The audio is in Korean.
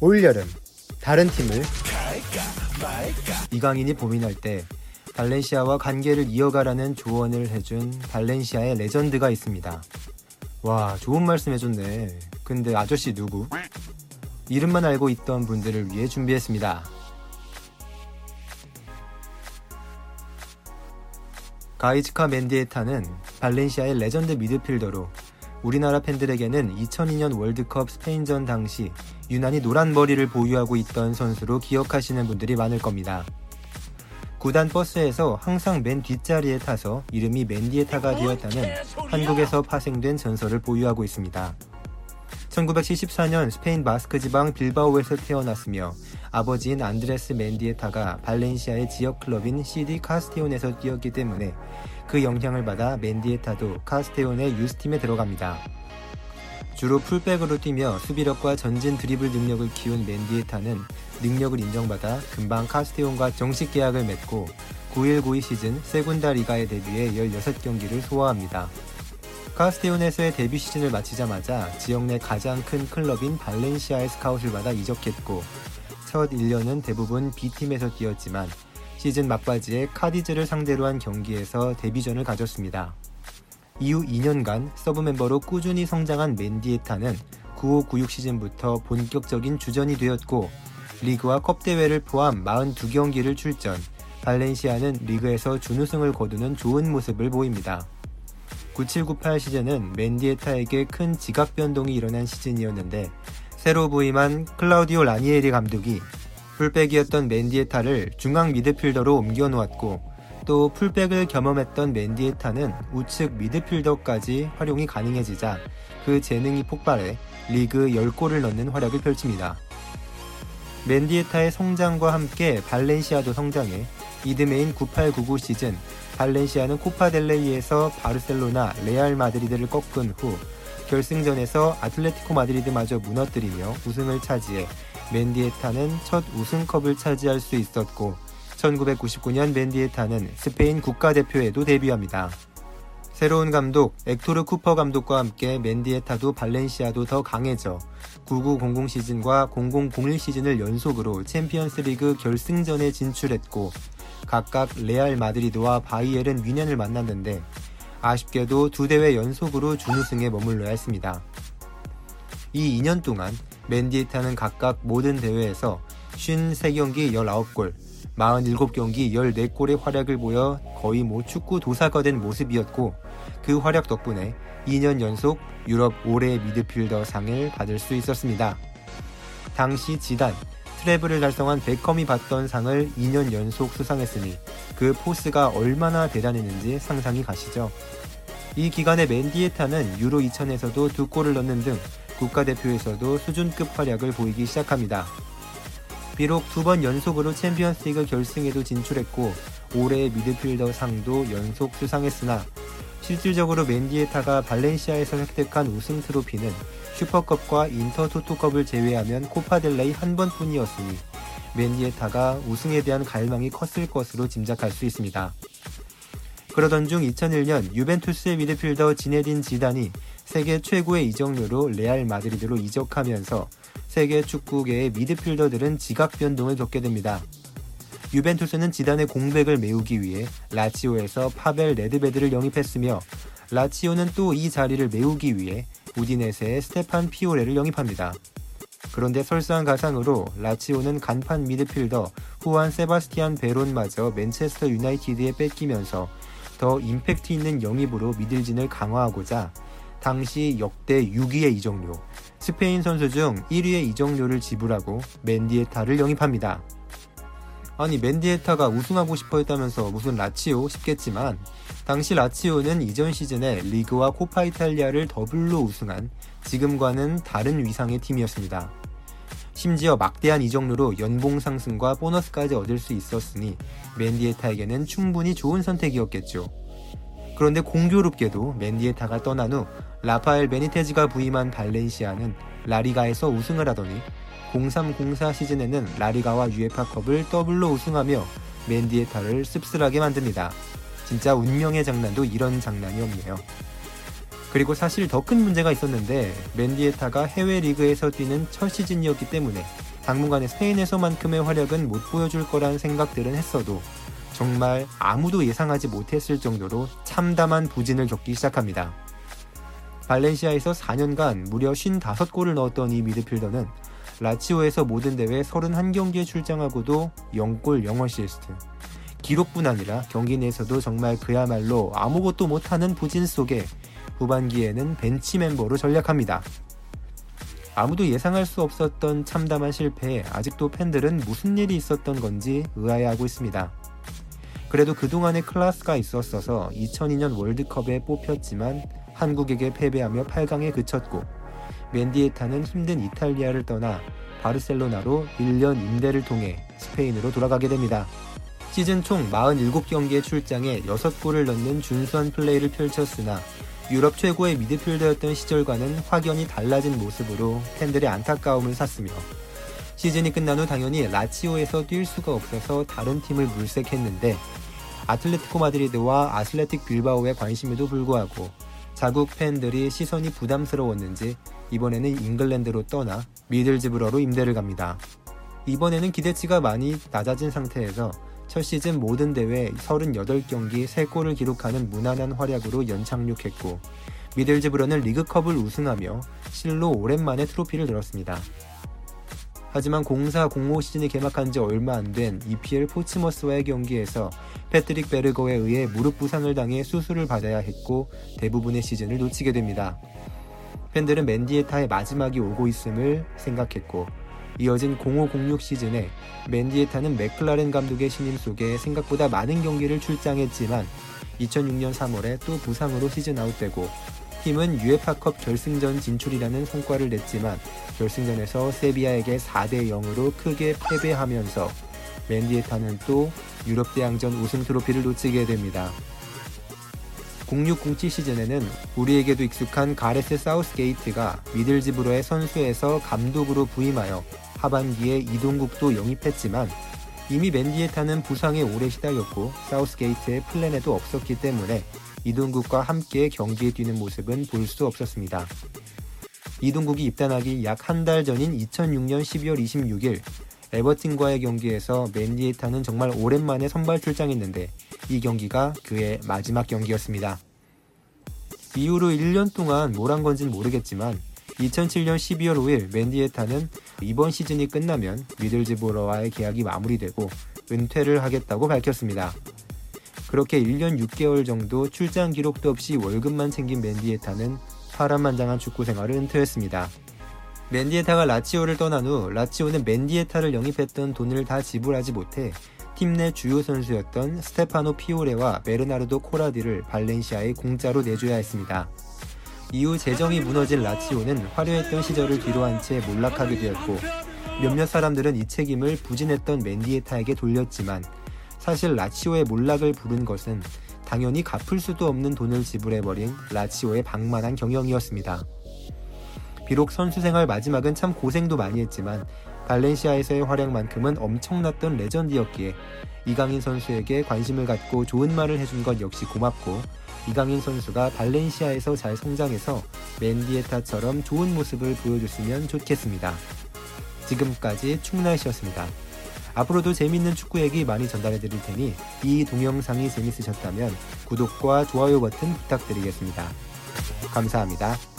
올여름 다른 팀을 이강인이 고민할 때 발렌시아와 관계를 이어가라는 조언을 해준 발렌시아의 레전드가 있습니다. 와, 좋은 말씀 해줬네. 근데 아저씨 누구? 이름만 알고 있던 분들을 위해 준비했습니다. 가이스카 멘디에타는 발렌시아의 레전드 미드필더로 우리나라 팬들에게는 2002년 월드컵 스페인전 당시 유난히 노란 머리를 보유하고 있던 선수로 기억하시는 분들이 많을 겁니다. 구단 버스에서 항상 맨 뒷자리에 타서 이름이 맨디에타가 되었다는 한국에서 파생된 전설을 보유하고 있습니다. 1974년 스페인 바스크 지방 빌바오에서 태어났으며 아버지인 안드레스 맨디에타가 발렌시아의 지역 클럽인 CD 카스테온에서 뛰었기 때문에 그 영향을 받아 맨디에타도 카스테온의 유스팀에 들어갑니다. 주로 풀백으로 뛰며 수비력과 전진 드리블 능력을 키운 맨디에타는 능력을 인정받아 금방 카스테온과 정식 계약을 맺고 9192 시즌 세군다 리가에 데뷔해 16경기를 소화합니다. 카스테온에서의 데뷔 시즌을 마치자마자 지역 내 가장 큰 클럽인 발렌시아의 스카웃을 받아 이적했고 첫 1년은 대부분 B팀에서 뛰었지만 시즌 막바지에 카디스를 상대로 한 경기에서 데뷔전을 가졌습니다. 이후 2년간 서브 멤버로 꾸준히 성장한 맨디에타는 9596 시즌부터 본격적인 주전이 되었고 리그와 컵 대회를 포함 42경기를 출전, 발렌시아는 리그에서 준우승을 거두는 좋은 모습을 보입니다. 9798 시즌은 맨디에타에게 큰 지각 변동이 일어난 시즌이었는데 새로 부임한 클라우디오 라니에리 감독이 풀백이었던 맨디에타를 중앙 미드필더로 옮겨 놓았고 또 풀백을 겸험했던 맨디에타는 우측 미드필더까지 활용이 가능해지자 그 재능이 폭발해 리그 10골을 넣는 활약을 펼칩니다. 맨디에타의 성장과 함께 발렌시아도 성장해 이듬해인 9899 시즌 발렌시아는 코파델레이에서 바르셀로나, 레알 마드리드를 꺾은 후 결승전에서 아틀레티코 마드리드마저 무너뜨리며 우승을 차지해 맨디에타는 첫 우승컵을 차지할 수 있었고 1999년 맨디에타는 스페인 국가대표에도 데뷔합니다. 새로운 감독 엑토르 쿠퍼 감독과 함께 맨디에타도 발렌시아도 더 강해져 9900 시즌과 0001 시즌을 연속으로 챔피언스 리그 결승전에 진출했고 각각 레알 마드리드와 바이에른 뮌헨을 만났는데 아쉽게도 두 대회 연속으로 준우승에 머물러야 했습니다. 이 2년 동안 맨디에타는 각각 모든 대회에서 53경기 19골, 47경기 14골의 활약을 보여 거의 뭐 축구 도사가 된 모습이었고 그 활약 덕분에 2년 연속 유럽 올해 미드필더 상을 받을 수 있었습니다. 당시 지단, 트래블을 달성한 베컴이 받던 상을 2년 연속 수상했으니 그 포스가 얼마나 대단했는지 상상이 가시죠. 이 기간에 맨디에타는 유로 2000에서도 두 골을 넣는 등 국가대표에서도 수준급 활약을 보이기 시작합니다. 비록 두 번 연속으로 챔피언스리그 결승에도 진출했고 올해 미드필더 상도 연속 수상했으나 실질적으로 맨디에타가 발렌시아에서 획득한 우승 트로피는 슈퍼컵과 인터 토토컵을 제외하면 코파델레이 한 번뿐이었으니 맨디에타가 우승에 대한 갈망이 컸을 것으로 짐작할 수 있습니다. 그러던 중 2001년 유벤투스의 미드필더 지네딘 지단이 세계 최고의 이적료로 레알 마드리드로 이적하면서 세계 축구계의 미드필더들은 지각 변동을 겪게 됩니다. 유벤투스는 지단의 공백을 메우기 위해 라치오에서 파벨 네드베드를 영입했으며 라치오는 또 이 자리를 메우기 위해 우디네세의 스테판 피오레를 영입합니다. 그런데 설상 가상으로 라치오는 간판 미드필더 후안 세바스티안 베론마저 맨체스터 유나이티드에 뺏기면서 더 임팩트 있는 영입으로 미들진을 강화하고자 당시 역대 6위의 이적료, 스페인 선수 중 1위의 이적료를 지불하고 멘디에타를 영입합니다. 아니 멘디에타가 우승하고 싶어 했다면서 무슨 라치오 싶겠지만 당시 라치오는 이전 시즌에 리그와 코파 이탈리아를 더블로 우승한 지금과는 다른 위상의 팀이었습니다. 심지어 막대한 이적료로 연봉 상승과 보너스까지 얻을 수 있었으니 멘디에타에게는 충분히 좋은 선택이었겠죠. 그런데 공교롭게도 멘디에타가 떠난 후 라파엘 베니테즈가 부임한 발렌시아는 라리가에서 우승을 하더니 0304 시즌에는 라리가와 유에파컵을 더블로 우승하며 멘디에타를 씁쓸하게 만듭니다. 진짜 운명의 장난도 이런 장난이 없네요. 그리고 사실 더 큰 문제가 있었는데 멘디에타가 해외 리그에서 뛰는 첫 시즌이었기 때문에 당분간의 스페인에서만큼의 활약은 못 보여줄 거란 생각들은 했어도 정말 아무도 예상하지 못했을 정도로 참담한 부진을 겪기 시작합니다. 발렌시아에서 4년간 무려 55골을 넣었던 이 미드필더는 라치오에서 모든 대회 31경기에 출장하고도 0골 0어시스트. 기록뿐 아니라 경기 내에서도 정말 그야말로 아무것도 못하는 부진 속에 후반기에는 벤치 멤버로 전략합니다. 아무도 예상할 수 없었던 참담한 실패에 아직도 팬들은 무슨 일이 있었던 건지 의아해하고 있습니다. 그래도 그동안의 클래스가 있었어서 2002년 월드컵에 뽑혔지만 한국에게 패배하며 8강에 그쳤고 맨디에타는 힘든 이탈리아를 떠나 바르셀로나로 1년 임대를 통해 스페인으로 돌아가게 됩니다. 시즌 총 47경기의 출장에 6골을 넣는 준수한 플레이를 펼쳤으나 유럽 최고의 미드필더였던 시절과는 확연히 달라진 모습으로 팬들의 안타까움을 샀으며 시즌이 끝난 후 당연히 라치오에서 뛸 수가 없어서 다른 팀을 물색했는데 아틀레티코 마드리드와 아슬레틱 빌바오의 관심에도 불구하고 자국 팬들이 시선이 부담스러웠는지 이번에는 잉글랜드로 떠나 미들즈브러로 임대를 갑니다. 이번에는 기대치가 많이 낮아진 상태에서 첫 시즌 모든 대회 38경기 3골을 기록하는 무난한 활약으로 연착륙했고 미들즈브러는 리그컵을 우승하며 실로 오랜만에 트로피를 들었습니다. 하지만 04-05 시즌이 개막한 지 얼마 안 된 EPL 포츠머스와의 경기에서 패트릭 베르거에 의해 무릎 부상을 당해 수술을 받아야 했고 대부분의 시즌을 놓치게 됩니다. 팬들은 맨디에타의 마지막이 오고 있음을 생각했고 이어진 0506 시즌에 맨디에타는 맥클라렌 감독의 신임 속에 생각보다 많은 경기를 출장했지만 2006년 3월에 또 부상으로 시즌 아웃되고 팀은 유에파컵 결승전 진출이라는 성과를 냈지만 결승전에서 세비야에게 4대 0으로 크게 패배하면서 맨디에타는 또 유럽 대항전 우승 트로피를 놓치게 됩니다. 0607 시즌에는 우리에게도 익숙한 가레스 사우스게이트가 미들즈브로의 선수에서 감독으로 부임하여 하반기에 이동국도 영입했지만 이미 맨디에타는 부상에 오래 시달렸고 사우스게이트의 플랜에도 없었기 때문에 이동국과 함께 경기에 뛰는 모습은 볼 수 없었습니다. 이동국이 입단하기 약 한 달 전인 2006년 12월 26일 에버튼과의 경기에서 맨디에타는 정말 오랜만에 선발 출장했는데 이 경기가 그의 마지막 경기였습니다. 이후로 1년 동안 뭘 한 건진 모르겠지만 2007년 12월 5일 맨디에타는 이번 시즌이 끝나면 미들즈보러와의 계약이 마무리되고 은퇴를 하겠다고 밝혔습니다. 그렇게 1년 6개월 정도 출장 기록도 없이 월급만 챙긴 맨디에타는 파란만장한 축구 생활을 은퇴했습니다. 맨디에타가 라치오를 떠난 후 라치오는 맨디에타를 영입했던 돈을 다 지불하지 못해 팀 내 주요 선수였던 스테파노 피오레와 베르나르도 코라디를 발렌시아에 공짜로 내줘야 했습니다. 이후 재정이 무너진 라치오는 화려했던 시절을 뒤로한 채 몰락하게 되었고 몇몇 사람들은 이 책임을 부진했던 맨디에타에게 돌렸지만 사실 라치오의 몰락을 부른 것은 당연히 갚을 수도 없는 돈을 지불해버린 라치오의 방만한 경영이었습니다. 비록 선수 생활 마지막은 참 고생도 많이 했지만 발렌시아에서의 활약만큼은 엄청났던 레전드였기에 이강인 선수에게 관심을 갖고 좋은 말을 해준 것 역시 고맙고 이강인 선수가 발렌시아에서 잘 성장해서 맨디에타처럼 좋은 모습을 보여줬으면 좋겠습니다. 지금까지 충날씨였습니다. 앞으로도 재밌는 축구 얘기 많이 전달해 드릴 테니 이 동영상이 재밌으셨다면 구독과 좋아요 버튼 부탁드리겠습니다. 감사합니다.